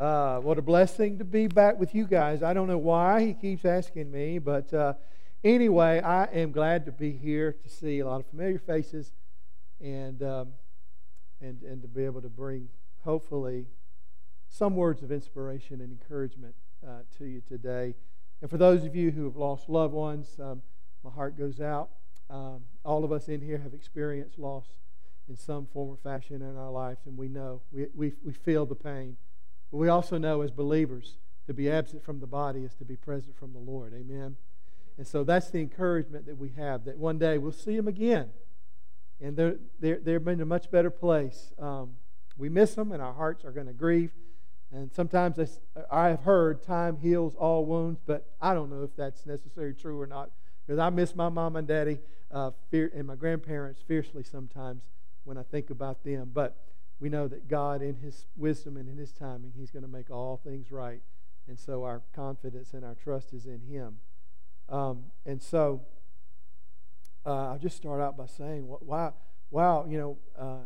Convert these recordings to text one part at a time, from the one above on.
Uh, what a blessing to be back with you guys. I don't know why he keeps asking me, but uh, anyway, I am glad to be here to see a lot of familiar faces and, um, and, and to be able to bring, hopefully, some words of inspiration and encouragement uh, to you today. And for those of you who have lost loved ones, um, my heart goes out. Um, all of us in here have experienced loss in some form or fashion in our lives, and we know, we, we, we feel the pain. But we also know as believers, to be absent from the body is to be present from the Lord. Amen. And so that's the encouragement that we have that one day we'll see them again. And they're, they're, they're in a much better place. Um, we miss them, and our hearts are going to grieve. And sometimes I have heard time heals all wounds, but I don't know if that's necessarily true or not. Because I miss my mom and daddy uh, and my grandparents fiercely sometimes when I think about them. But we know that God, in His wisdom and in His timing, He's going to make all things right. And so our confidence and our trust is in Him. Um, and so uh, I'll just start out by saying, wow, wow, you know, uh,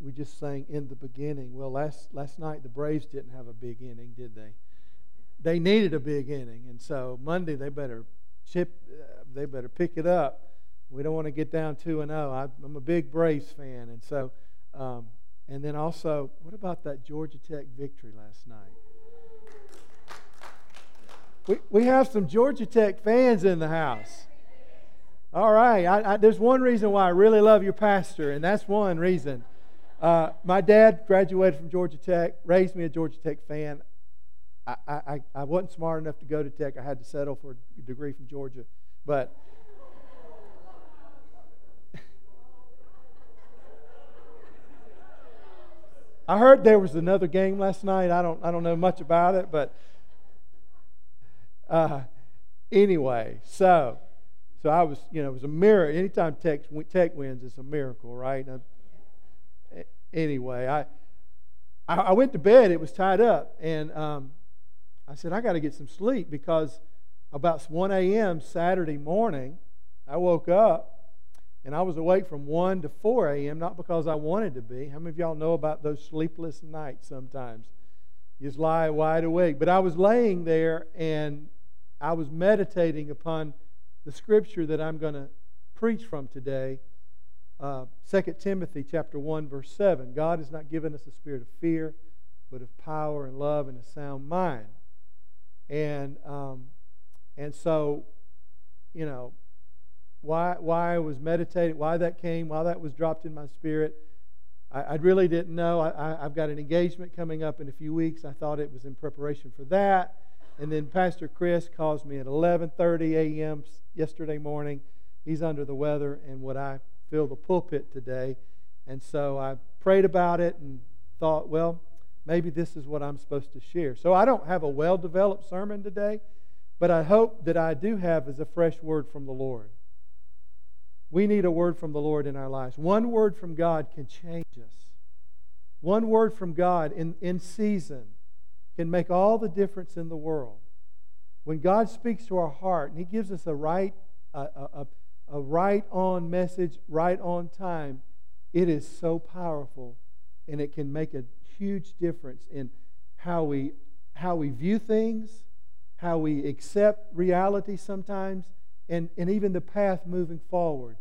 we just sang in the beginning. Well, last last night the Braves didn't have a big inning, did they? They needed a big inning, and so Monday they better chip, uh, they better pick it up. We don't want to get down two and zero. Oh. I'm a big Braves fan, and so, um, and then also, what about that Georgia Tech victory last night? We we have some Georgia Tech fans in the house. All right, I, I, there's one reason why I really love your pastor, and that's one reason. Uh, my dad graduated from Georgia Tech, raised me a Georgia Tech fan. I, I, I wasn't smart enough to go to Tech. I had to settle for a degree from Georgia. But I heard there was another game last night. I don't, I don't know much about it, but uh, anyway, so so I was, you know, it was a miracle. Anytime Tech, Tech wins, it's a miracle, right? anyway, I, I went to bed. It was tied up, and um, I said I got to get some sleep because about 1 a.m. Saturday morning, I woke up and I was awake from 1 to 4 a.m. Not because I wanted to be. How many of y'all know about those sleepless nights? Sometimes you just lie wide awake. But I was laying there and I was meditating upon the scripture that I'm going to preach from today uh, 2 Timothy chapter 1, verse 7. God has not given us a spirit of fear, but of power and love and a sound mind. And um, and so, you know, why why I was meditating, why that came, why that was dropped in my spirit, I, I really didn't know. I, have got an engagement coming up in a few weeks. I thought it was in preparation for that. And then Pastor Chris calls me at 11:30 a.m. yesterday morning. He's under the weather, and would I fill the pulpit today. And so I prayed about it and thought, well, maybe this is what I'm supposed to share. So I don't have a well developed sermon today, but I hope that I do have is a fresh word from the Lord. We need a word from the Lord in our lives. One word from God can change us. One word from God in, in season can make all the difference in the world. When God speaks to our heart and He gives us a right, a, a, a right on message, right on time, it is so powerful and it can make a huge difference in how we how we view things, how we accept reality sometimes, and, and even the path moving forward,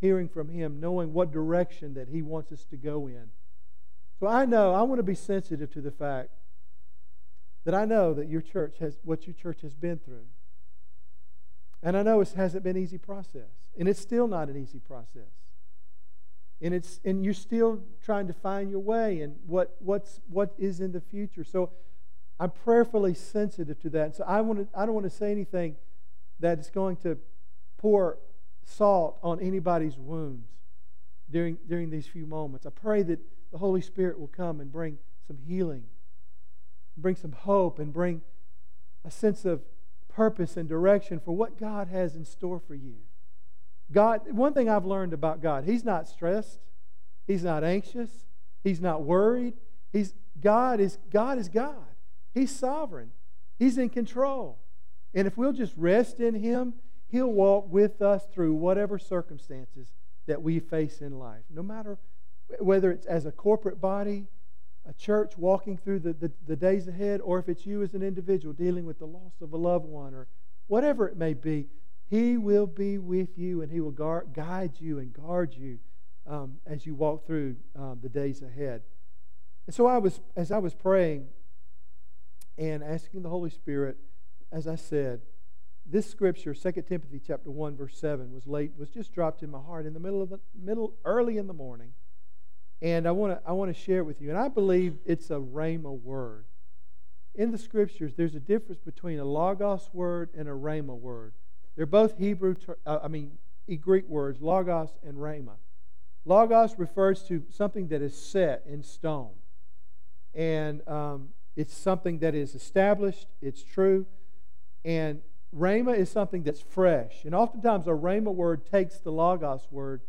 hearing from him, knowing what direction that he wants us to go in. So I know I want to be sensitive to the fact that I know that your church has what your church has been through. And I know it hasn't been an easy process. And it's still not an easy process. And it's and you're still trying to find your way and what what's what is in the future. So I'm prayerfully sensitive to that. So I want to I don't want to say anything that is going to pour salt on anybody's wounds during during these few moments. I pray that the Holy Spirit will come and bring some healing, bring some hope, and bring a sense of purpose and direction for what God has in store for you. God, one thing I've learned about God, He's not stressed, He's not anxious, He's not worried. He's God is God is God. He's sovereign. He's in control. And if we'll just rest in Him, He'll walk with us through whatever circumstances that we face in life. No matter whether it's as a corporate body, a church walking through the, the, the, days ahead, or if it's you as an individual dealing with the loss of a loved one, or whatever it may be, He will be with you and He will guard, guide you and guard you um, as you walk through um, the days ahead. And so I was, as I was praying and asking the Holy Spirit, as I said, this scripture, 2 Timothy chapter 1, verse 7, was late, was just dropped in my heart in the middle of the middle, early in the morning. And I want to I want to share it with you. And I believe it's a rhema word. In the scriptures, there's a difference between a logos word and a rhema word. They're both Hebrew, uh, I mean, Greek words, logos and rhema. Logos refers to something that is set in stone. And um, it's something that is established, it's true. And rhema is something that's fresh. And oftentimes a rhema word takes the logos word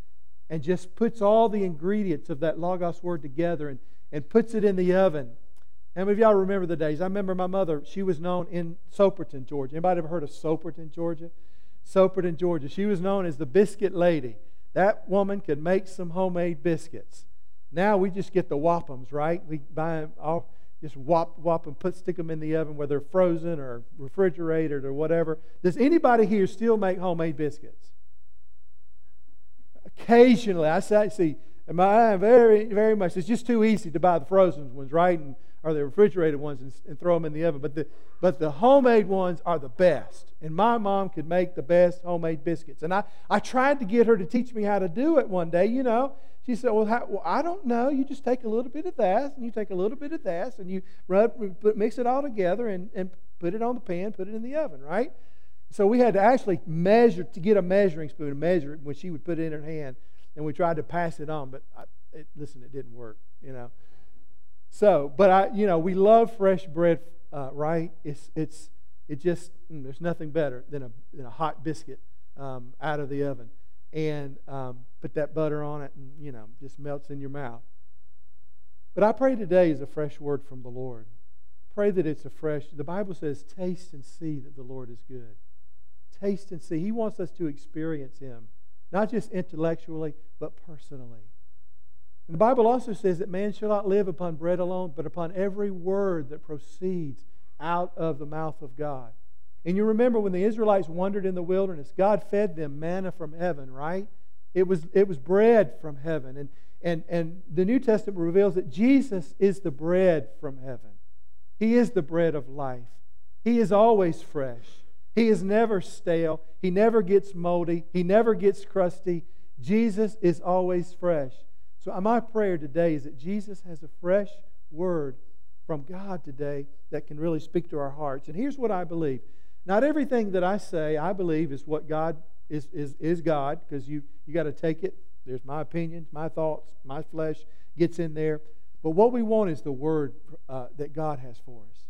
and just puts all the ingredients of that Logos word together and, and puts it in the oven. How many of y'all remember the days? I remember my mother, she was known in Soperton, Georgia. Anybody ever heard of Soperton, Georgia? Soperton, Georgia. She was known as the biscuit lady. That woman could make some homemade biscuits. Now we just get the Whoppums, right? We buy them all, just whop, whop and put, stick them in the oven, whether frozen or refrigerated or whatever. Does anybody here still make homemade biscuits? Occasionally, I see, my I very, very much. It's just too easy to buy the frozen ones, right? And, or the refrigerated ones and, and, throw them in the oven. But the, but the homemade ones are the best. And my mom could make the best homemade biscuits. And I, I tried to get her to teach me how to do it one day, you know. She said, well, how, well, I don't know. You just take a little bit of that, and you take a little bit of that, and you rub, put, mix it all together and, and put it on the pan, put it in the oven, right? So we had to actually measure to get a measuring spoon and measure it when she would put it in her hand, and we tried to pass it on, but I, it, listen, it didn't work, you know. So, but I, you know, we love fresh bread, uh, right? It's it's it just mm, there's nothing better than a than a hot biscuit um, out of the oven, and um, put that butter on it, and you know, just melts in your mouth. But I pray today is a fresh word from the Lord. Pray that it's a fresh. The Bible says, "Taste and see that the Lord is good." taste and see. He wants us to experience Him, not just intellectually, but personally. And the Bible also says that man shall not live upon bread alone, but upon every word that proceeds out of the mouth of God. And you remember when the Israelites wandered in the wilderness, God fed them manna from heaven, right? It was, it was bread from heaven. And, and, and the New Testament reveals that Jesus is the bread from heaven. He is the bread of life. He is always fresh. He is never stale. He never gets moldy. He never gets crusty. Jesus is always fresh. So, my prayer today is that Jesus has a fresh word from God today that can really speak to our hearts. And here's what I believe not everything that I say, I believe, is what God is, is, is God, because you, you got to take it. There's my opinions, my thoughts, my flesh gets in there. But what we want is the word uh, that God has for us.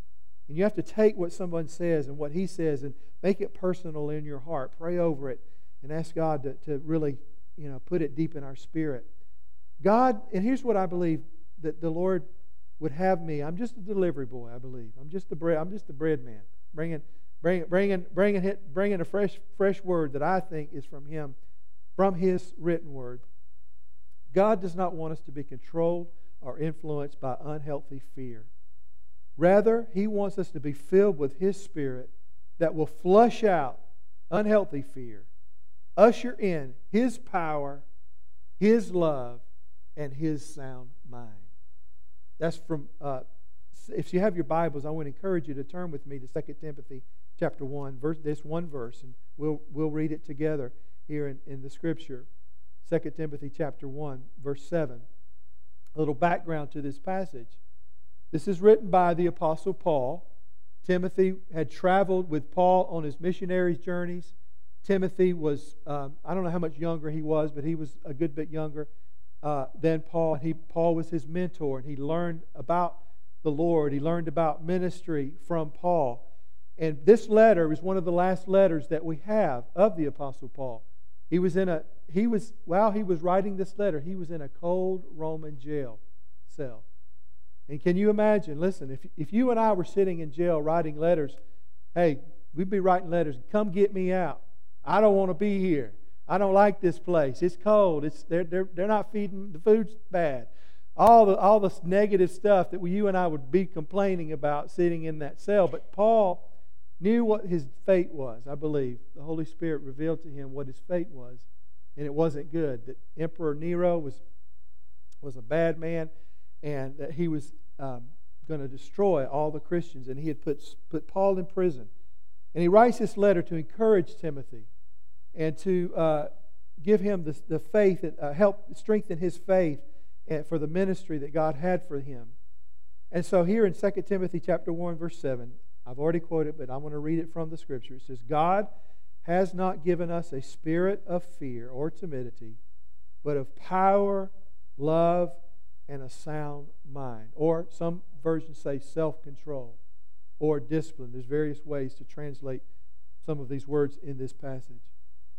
And you have to take what someone says and what he says and make it personal in your heart. Pray over it and ask God to, to really, you know, put it deep in our spirit. God, and here's what I believe that the Lord would have me. I'm just a delivery boy, I believe. I'm just the bread. I'm just the bread man, bringing, bringing, bringing, bringing, bringing a fresh, fresh word that I think is from Him, from His written word. God does not want us to be controlled or influenced by unhealthy fear. Rather, He wants us to be filled with His Spirit that will flush out unhealthy fear, usher in His power, His love, and His sound mind. That's from, uh, if you have your Bibles, I want to encourage you to turn with me to 2 Timothy chapter 1, verse, this one verse, and we'll, we'll read it together here in, in the Scripture. 2 Timothy chapter 1, verse 7. A little background to this passage. This is written by the Apostle Paul. Timothy had traveled with Paul on his missionary journeys. Timothy was, um, I don't know how much younger he was, but he was a good bit younger uh, than Paul. He, Paul was his mentor, and he learned about the Lord. He learned about ministry from Paul. And this letter is one of the last letters that we have of the Apostle Paul. He was in a, he was, while he was writing this letter, he was in a cold Roman jail cell. And can you imagine? Listen, if, if you and I were sitting in jail writing letters, hey, we'd be writing letters, come get me out. I don't want to be here. I don't like this place. It's cold. It's, they're, they're, they're not feeding, the food's bad. all the all this negative stuff that you and I would be complaining about sitting in that cell. But Paul knew what his fate was. I believe the Holy Spirit revealed to him what his fate was, and it wasn't good. That Emperor Nero was was a bad man, and that he was um, going to destroy all the Christians, and he had put put Paul in prison. And he writes this letter to encourage Timothy and to uh, give him the, the faith and uh, help strengthen his faith uh, for the ministry that God had for him. And so here in 2 Timothy chapter 1 verse 7, I've already quoted, but I'm going to read it from the scripture. It says, God has not given us a spirit of fear or timidity, but of power, love, and a sound mind. Or some versions say self control or discipline. There's various ways to translate some of these words in this passage.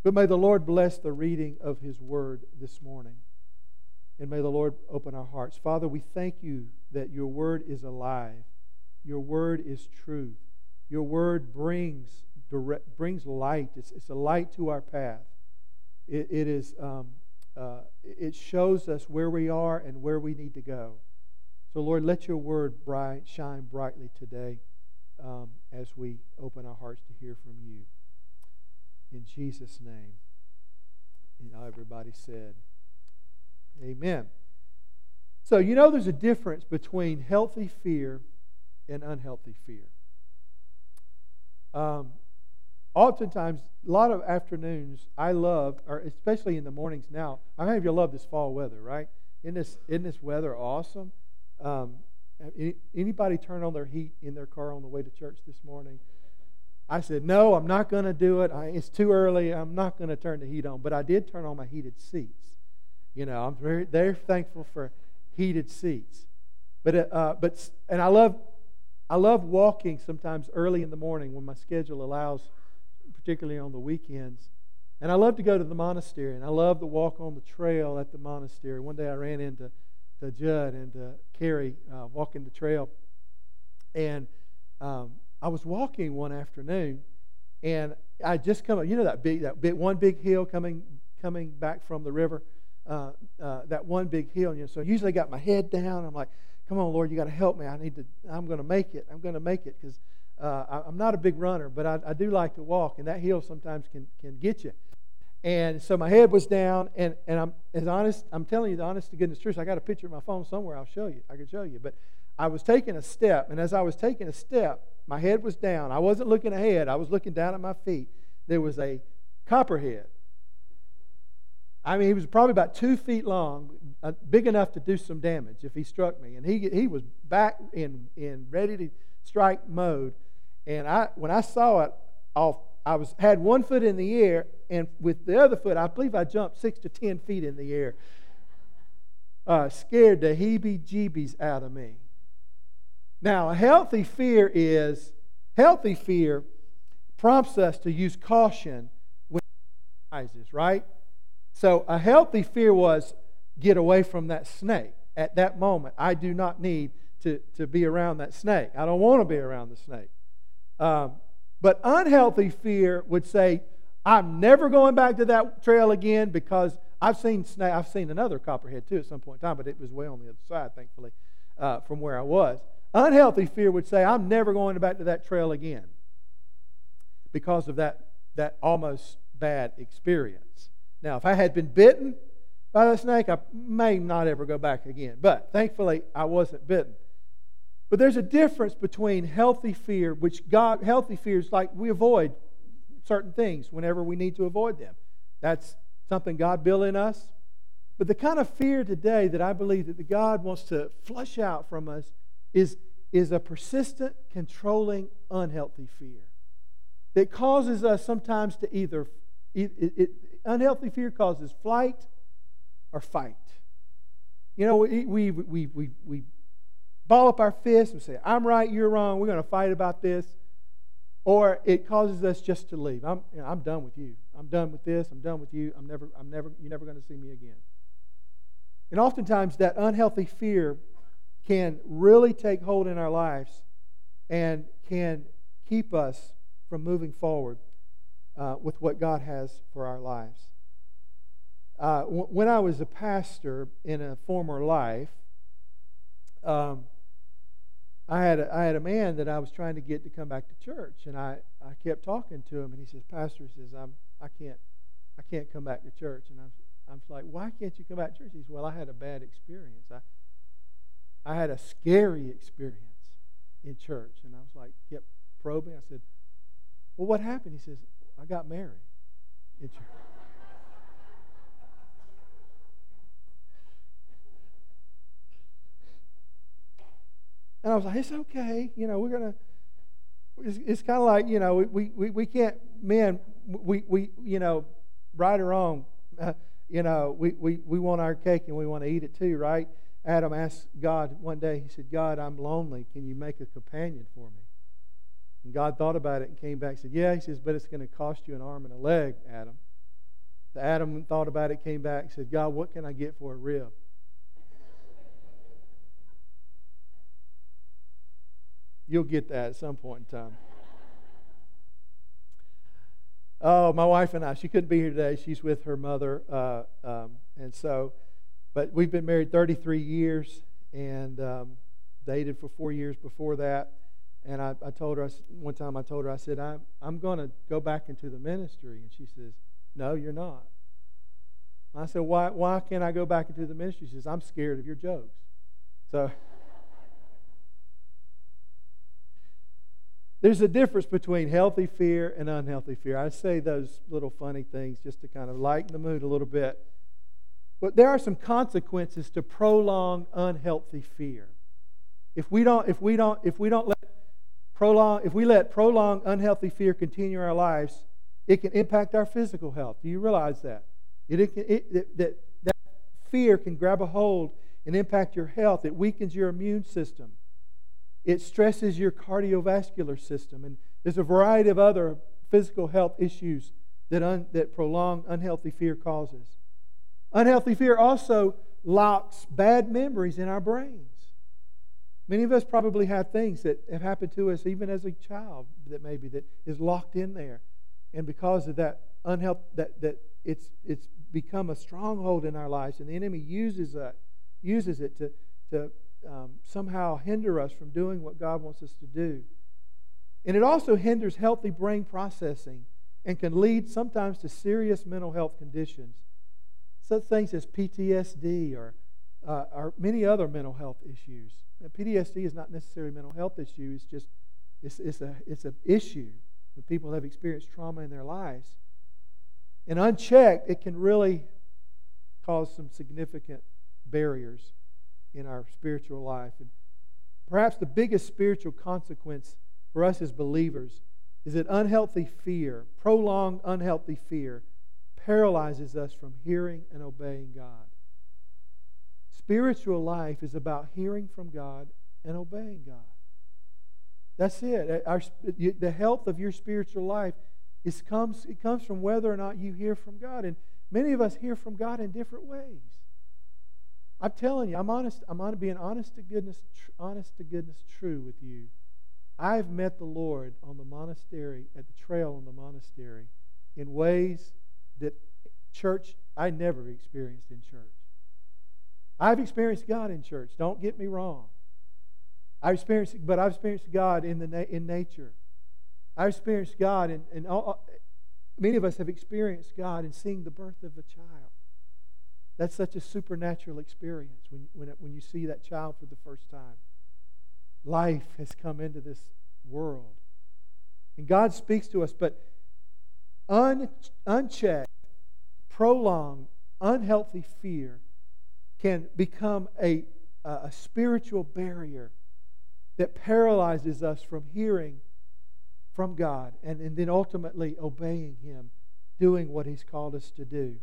But may the Lord bless the reading of His word this morning. And may the Lord open our hearts. Father, we thank you that your word is alive. Your word is truth. Your word brings direct, brings light. It's, it's a light to our path. it, it is um, uh, it shows us where we are and where we need to go. So Lord, let your word bright shine brightly today um, as we open our hearts to hear from you. In Jesus' name. And everybody said, Amen. So, you know, there's a difference between healthy fear and unhealthy fear. Um, oftentimes, a lot of afternoons, I love, or especially in the mornings now, how many of you love this fall weather, right? Isn't this, isn't this weather awesome? Um, anybody turn on their heat in their car on the way to church this morning? I said, No, I'm not going to do it. I, it's too early. I'm not going to turn the heat on. But I did turn on my heated seats. You know, I'm very, very thankful for heated seats. But, uh, uh, but, and I love, I love walking sometimes early in the morning when my schedule allows, particularly on the weekends. And I love to go to the monastery, and I love to walk on the trail at the monastery. One day I ran into to Judd and to Carrie uh, walking the trail. And um, I was walking one afternoon, and I just come up. You know that big, that big, one big hill coming coming back from the river. Uh, uh, that one big hill. You know, so usually I got my head down. I'm like, "Come on, Lord, you got to help me. I need to. I'm going to make it. I'm going to make it because uh, I'm not a big runner, but I, I do like to walk, and that hill sometimes can can get you." And so my head was down, and, and I'm as honest, I'm telling you the honest to goodness truth. I got a picture of my phone somewhere, I'll show you. I can show you. But I was taking a step, and as I was taking a step, my head was down. I wasn't looking ahead, I was looking down at my feet. There was a copperhead. I mean, he was probably about two feet long, uh, big enough to do some damage if he struck me. And he, he was back in, in ready to strike mode. And I, when I saw it, off, I was, had one foot in the air and with the other foot, I believe I jumped six to ten feet in the air. Uh, scared the heebie jeebies out of me. Now, a healthy fear is healthy fear prompts us to use caution when it arises, right? So, a healthy fear was get away from that snake. At that moment, I do not need to, to be around that snake. I don't want to be around the snake. Um, but unhealthy fear would say, I'm never going back to that trail again because I've seen snake. I've seen another copperhead too at some point in time, but it was way on the other side, thankfully, uh, from where I was. Unhealthy fear would say, I'm never going back to that trail again because of that, that almost bad experience. Now, if I had been bitten by the snake, I may not ever go back again. But thankfully, I wasn't bitten. But there's a difference between healthy fear, which God, healthy fear is like we avoid certain things whenever we need to avoid them. That's something God built in us. But the kind of fear today that I believe that the God wants to flush out from us is, is a persistent, controlling, unhealthy fear that causes us sometimes to either, it, it, it, unhealthy fear causes flight or fight. You know, we, we, we, we, we ball up our fists and say, I'm right, you're wrong, we're going to fight about this or it causes us just to leave. I'm, you know, I'm done with you. I'm done with this. I'm done with you. I'm never, I'm never, you're never going to see me again. And oftentimes that unhealthy fear can really take hold in our lives and can keep us from moving forward uh, with what God has for our lives. Uh, w- when I was a pastor in a former life, um, I had a, I had a man that I was trying to get to come back to church, and I, I kept talking to him, and he says, Pastor he says, I'm I can't I can't come back to church, and I'm I'm like, why can't you come back to church? He says, well, I had a bad experience. I I had a scary experience in church, and I was like, kept probing. I said, well, what happened? He says, I got married in church. And I was like, it's okay. You know, we're going to, it's, it's kind of like, you know, we, we, we can't, men, we, we, you know, right or wrong, uh, you know, we, we, we want our cake and we want to eat it too, right? Adam asked God one day, he said, God, I'm lonely. Can you make a companion for me? And God thought about it and came back and said, Yeah. He says, But it's going to cost you an arm and a leg, Adam. So Adam thought about it, came back and said, God, what can I get for a rib? You'll get that at some point in time. Oh, my wife and I, she couldn't be here today. She's with her mother. Uh, um, and so, but we've been married 33 years and um, dated for four years before that. And I, I told her, I, one time I told her, I said, I'm, I'm going to go back into the ministry. And she says, No, you're not. I said, why, why can't I go back into the ministry? She says, I'm scared of your jokes. So. There's a difference between healthy fear and unhealthy fear. I say those little funny things just to kind of lighten the mood a little bit. But there are some consequences to prolonged unhealthy fear. If we don't, if we don't, if we don't let prolong, if we let prolonged unhealthy fear continue in our lives, it can impact our physical health. Do you realize that? It, it, it, that, that fear can grab a hold and impact your health. It weakens your immune system. It stresses your cardiovascular system. And there's a variety of other physical health issues that, un, that prolonged unhealthy fear causes. Unhealthy fear also locks bad memories in our brains. Many of us probably have things that have happened to us even as a child that maybe that is locked in there. And because of that unhealth that, that it's it's become a stronghold in our lives, and the enemy uses it uses it to to um, somehow hinder us from doing what God wants us to do. And it also hinders healthy brain processing and can lead sometimes to serious mental health conditions, such things as PTSD or, uh, or many other mental health issues. PTSD is not necessarily a mental health issue, it's just it's, it's, a, it's an issue when people have experienced trauma in their lives. And unchecked, it can really cause some significant barriers in our spiritual life. And perhaps the biggest spiritual consequence for us as believers is that unhealthy fear, prolonged unhealthy fear, paralyzes us from hearing and obeying God. Spiritual life is about hearing from God and obeying God. That's it. Uh, our, the health of your spiritual life is comes, it comes from whether or not you hear from God. And many of us hear from God in different ways. I'm telling you, I'm honest. I'm being honest to goodness, tr- honest to goodness, true with you. I've met the Lord on the monastery at the trail on the monastery in ways that church I never experienced in church. I've experienced God in church. Don't get me wrong. I've experienced, but I've experienced God in the in nature. I've experienced God, and and all, many of us have experienced God in seeing the birth of a child. That's such a supernatural experience when, when, it, when you see that child for the first time. Life has come into this world. And God speaks to us, but un, unchecked, prolonged, unhealthy fear can become a, a spiritual barrier that paralyzes us from hearing from God and, and then ultimately obeying Him, doing what He's called us to do.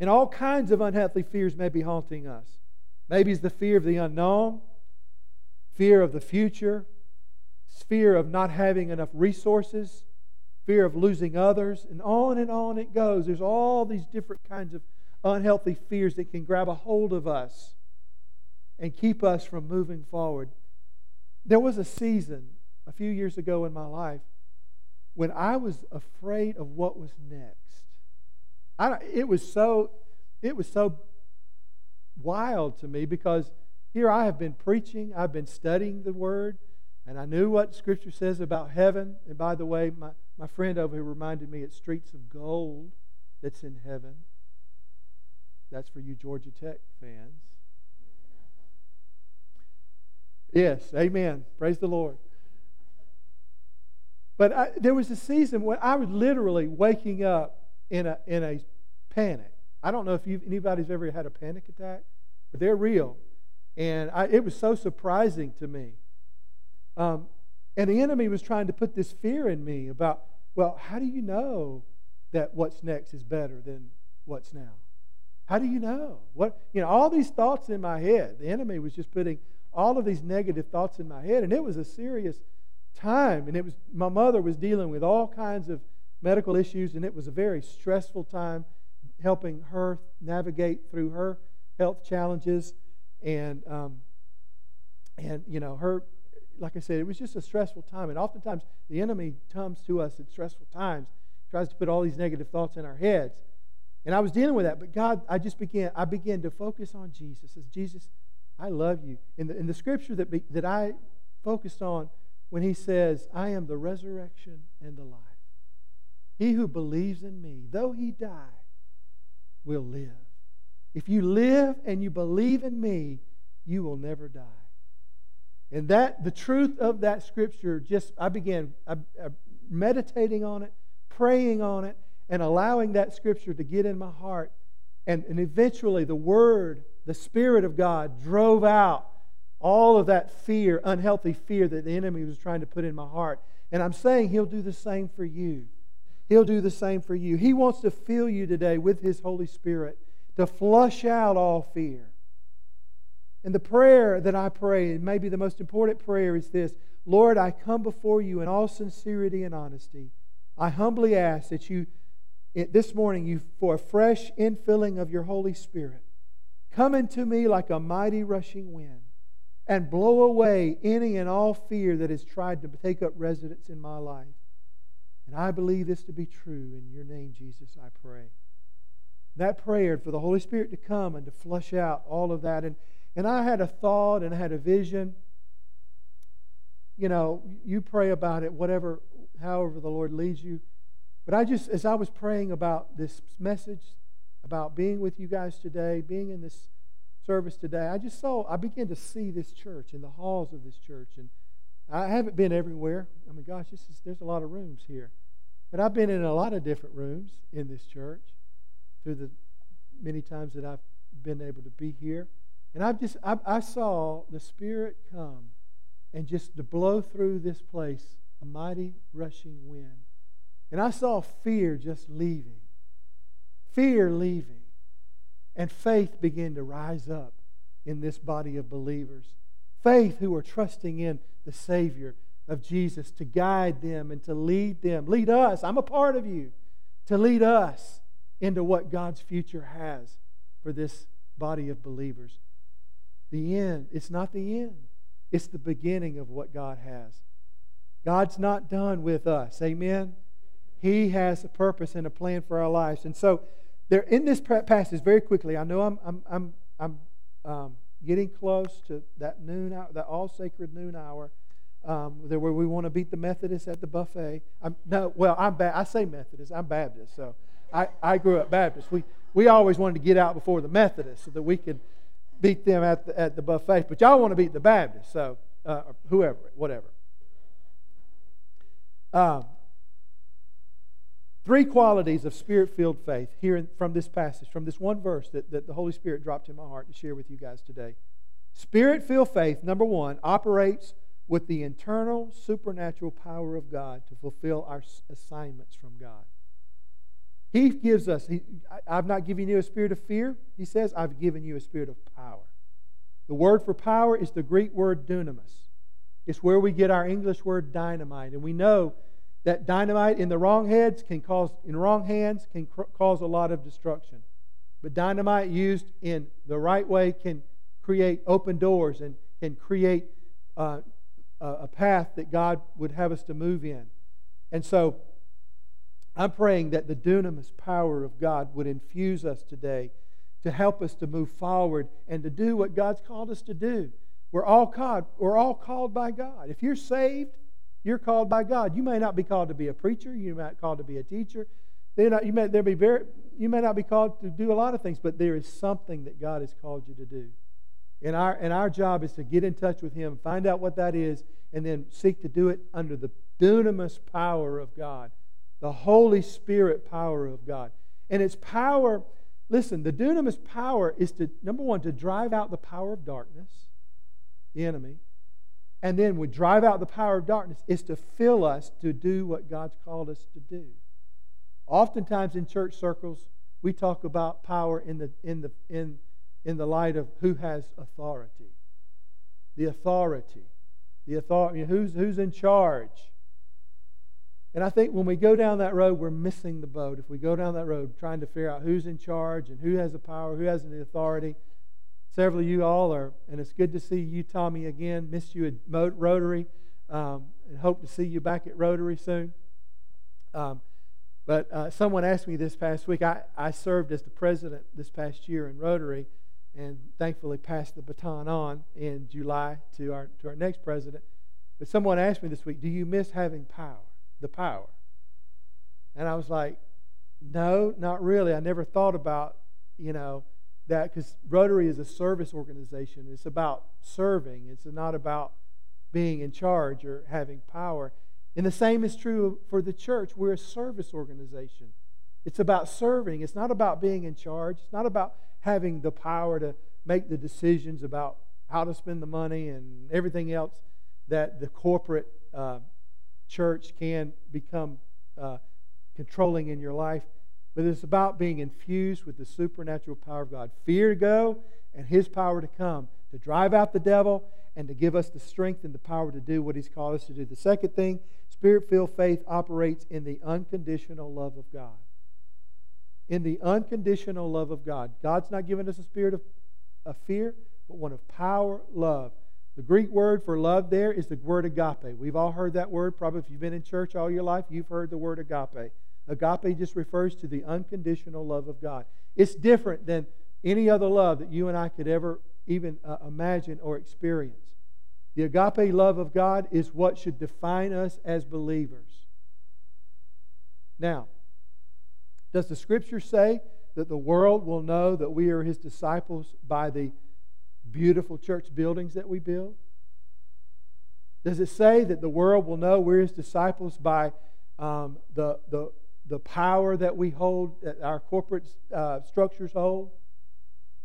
And all kinds of unhealthy fears may be haunting us. Maybe it's the fear of the unknown, fear of the future, fear of not having enough resources, fear of losing others, and on and on it goes. There's all these different kinds of unhealthy fears that can grab a hold of us and keep us from moving forward. There was a season a few years ago in my life when I was afraid of what was next. I, it was so it was so wild to me because here I have been preaching, I've been studying the Word, and I knew what Scripture says about heaven. And by the way, my, my friend over here reminded me it's streets of gold that's in heaven. That's for you Georgia Tech fans. Yes, amen. Praise the Lord. But I, there was a season when I was literally waking up in a, in a panic. I don't know if anybody's ever had a panic attack, but they're real. And I, it was so surprising to me. Um, and the enemy was trying to put this fear in me about, well, how do you know that what's next is better than what's now? How do you know? What you know, all these thoughts in my head. The enemy was just putting all of these negative thoughts in my head, and it was a serious time. And it was my mother was dealing with all kinds of medical issues, and it was a very stressful time helping her navigate through her health challenges. And um, and you know, her like I said, it was just a stressful time. And oftentimes the enemy comes to us at stressful times, tries to put all these negative thoughts in our heads. And I was dealing with that, but God, I just began, I began to focus on Jesus. As Jesus, I love you. In the, in the scripture that, be, that I focused on, when he says, I am the resurrection and the life. He who believes in me, though he die, will live. If you live and you believe in me, you will never die. And that the truth of that scripture just I began I, I, meditating on it, praying on it, and allowing that scripture to get in my heart. And, and eventually the word, the Spirit of God, drove out all of that fear, unhealthy fear that the enemy was trying to put in my heart. And I'm saying he'll do the same for you. He'll do the same for you. He wants to fill you today with his Holy Spirit to flush out all fear. And the prayer that I pray, and maybe the most important prayer, is this Lord, I come before you in all sincerity and honesty. I humbly ask that you, eh, this morning, you for a fresh infilling of your Holy Spirit, come into me like a mighty rushing wind and blow away any and all fear that has tried to take up residence in my life. And I believe this to be true. In your name, Jesus, I pray. That prayer for the Holy Spirit to come and to flush out all of that. And, and I had a thought and I had a vision. You know, you pray about it, whatever, however the Lord leads you. But I just, as I was praying about this message, about being with you guys today, being in this service today, I just saw, I began to see this church in the halls of this church. And I haven't been everywhere. I mean, gosh, is, there's a lot of rooms here. But I've been in a lot of different rooms in this church through the many times that I've been able to be here. And I've just, I, I saw the Spirit come and just to blow through this place a mighty rushing wind. And I saw fear just leaving, fear leaving and faith begin to rise up in this body of believers. Faith who are trusting in the Savior of Jesus to guide them and to lead them. Lead us. I'm a part of you. To lead us into what God's future has for this body of believers. The end. It's not the end, it's the beginning of what God has. God's not done with us. Amen. He has a purpose and a plan for our lives. And so there, in this passage, very quickly, I know I'm, I'm, I'm, I'm um, getting close to that noon hour, that all sacred noon hour, um, where we want to beat the Methodists at the buffet. I'm, no, well, I'm ba- I say Methodist. I'm Baptist, so I, I grew up Baptist. We we always wanted to get out before the Methodists so that we could beat them at the, at the buffet. But y'all want to beat the Baptists, so uh, whoever, whatever. Um, Three qualities of spirit filled faith here in, from this passage, from this one verse that, that the Holy Spirit dropped in my heart to share with you guys today. Spirit filled faith, number one, operates with the internal supernatural power of God to fulfill our assignments from God. He gives us, he, I've not given you a spirit of fear. He says, I've given you a spirit of power. The word for power is the Greek word dunamis. It's where we get our English word dynamite. And we know that dynamite in the wrong heads can cause in wrong hands can cr- cause a lot of destruction but dynamite used in the right way can create open doors and can create uh, a path that god would have us to move in and so i'm praying that the dunamis power of god would infuse us today to help us to move forward and to do what God's called us to do. We're all called, we're all called by God. If you're saved, you're called by God. You may not be called to be a preacher, you might be called to be a teacher. Not, you, may, there be very, you may not be called to do a lot of things, but there is something that God has called you to do. And our, and our job is to get in touch with Him, find out what that is, and then seek to do it under the dunamis power of God, the Holy Spirit power of God. And its power, listen, the dunamis power is to, number one, to drive out the power of darkness, the enemy. And then we drive out the power of darkness is to fill us to do what God's called us to do. Oftentimes in church circles, we talk about power in the, in the, in, in the light of who has authority. The authority. The authority. Who's, who's in charge? And I think when we go down that road, we're missing the boat. If we go down that road trying to figure out who's in charge and who has the power, who has the authority. Several of you all are, and it's good to see you, Tommy, again. Missed you at Rotary, um, and hope to see you back at Rotary soon. Um, but uh, someone asked me this past week. I, I served as the president this past year in Rotary, and thankfully passed the baton on in July to our to our next president. But someone asked me this week, "Do you miss having power?" The power. And I was like, no, not really. I never thought about, you know, that because Rotary is a service organization. It's about serving, it's not about being in charge or having power. And the same is true for the church. We're a service organization. It's about serving. It's not about being in charge. It's not about having the power to make the decisions about how to spend the money and everything else that the corporate uh, church can become uh, controlling in your life. But it's about being infused with the supernatural power of God. Fear to go and His power to come, to drive out the devil and to give us the strength and the power to do what He's called us to do. The second thing, spirit filled faith operates in the unconditional love of God. In the unconditional love of God. God's not given us a spirit of, of fear, but one of power, love, the Greek word for love there is the word agape. We've all heard that word. Probably if you've been in church all your life, you've heard the word agape. Agape just refers to the unconditional love of God. It's different than any other love that you and I could ever even uh, imagine or experience. The agape love of God is what should define us as believers. Now, does the scripture say that the world will know that we are his disciples by the beautiful church buildings that we build? Does it say that the world will know we're his disciples by um, the, the, the power that we hold, that our corporate uh, structures hold?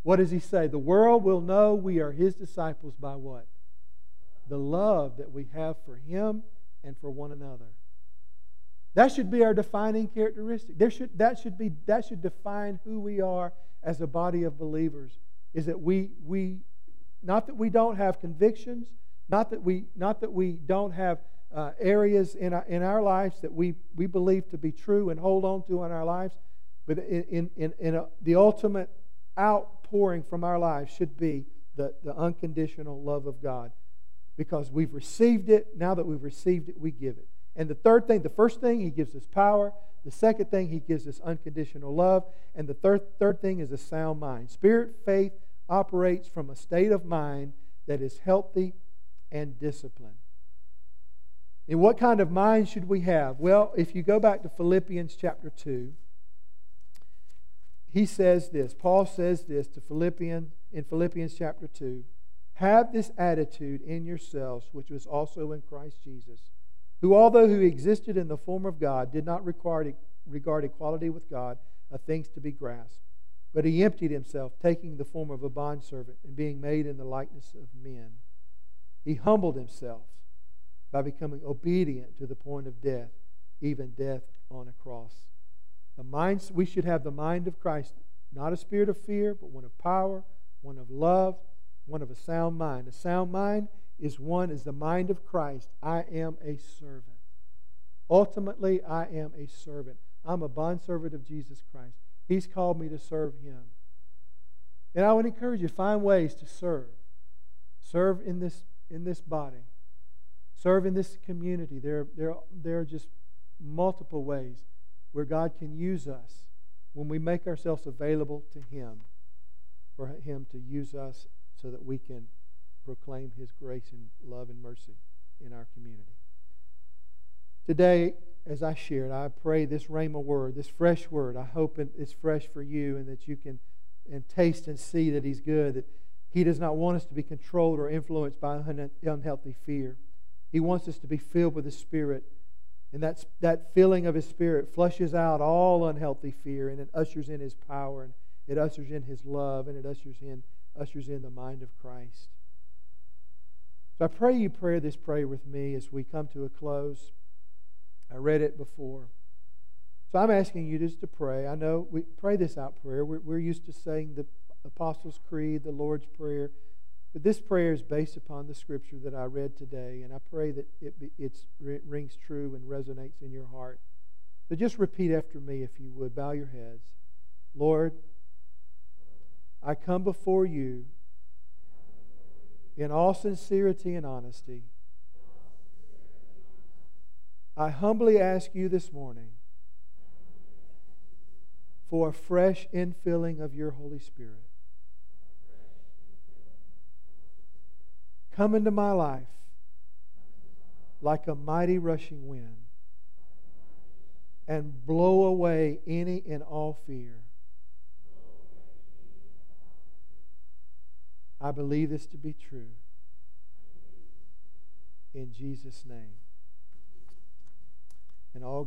What does he say? The world will know we are his disciples by what? The love that we have for him and for one another. That should be our defining characteristic. There should, that, should be, that should define who we are as a body of believers, is that we, we not that we don't have convictions, not that we, not that we don't have uh, areas in our, in our lives that we, we believe to be true and hold on to in our lives, but in, in, in a, the ultimate outpouring from our lives should be the, the unconditional love of God. Because we've received it, now that we've received it, we give it. And the third thing, the first thing, he gives us power. The second thing, he gives us unconditional love. And the third, third thing is a sound mind. Spirit, faith, operates from a state of mind that is healthy and disciplined. And what kind of mind should we have? Well, if you go back to Philippians chapter 2, he says this. Paul says this to Philippians in Philippians chapter 2. Have this attitude in yourselves, which was also in Christ Jesus, who, although he existed in the form of God, did not regard, regard equality with God a things to be grasped but he emptied himself, taking the form of a bondservant and being made in the likeness of men. He humbled himself by becoming obedient to the point of death, even death on a cross. The mind, we should have the mind of Christ, not a spirit of fear, but one of power, one of love, one of a sound mind. A sound mind is one is the mind of Christ. I am a servant. Ultimately, I am a servant. I'm a bondservant of Jesus Christ. He's called me to serve Him. And I would encourage you find ways to serve. Serve in this, in this body. Serve in this community. There, there, there are just multiple ways where God can use us when we make ourselves available to Him. for Him to use us so that we can proclaim His grace and love and mercy in our community. Today, as I shared, I pray this Rhema word, this fresh word, I hope it's fresh for you and that you can and taste and see that He's good, that He does not want us to be controlled or influenced by unhealthy fear. He wants us to be filled with the Spirit. And that's, that filling of His Spirit flushes out all unhealthy fear and it ushers in His power and it ushers in His love and it ushers in, ushers in the mind of Christ. So I pray you pray this prayer with me as we come to a close. I read it before. So I'm asking you just to pray. I know we pray this out prayer. We're, we're used to saying the Apostles' Creed, the Lord's Prayer. But this prayer is based upon the scripture that I read today, and I pray that it, be, it rings true and resonates in your heart. So just repeat after me, if you would. Bow your heads. Lord, I come before you in all sincerity and honesty. I humbly ask you this morning for a fresh infilling of your Holy Spirit. Come into my life like a mighty rushing wind and blow away any and all fear. I believe this to be true. In Jesus' name. And all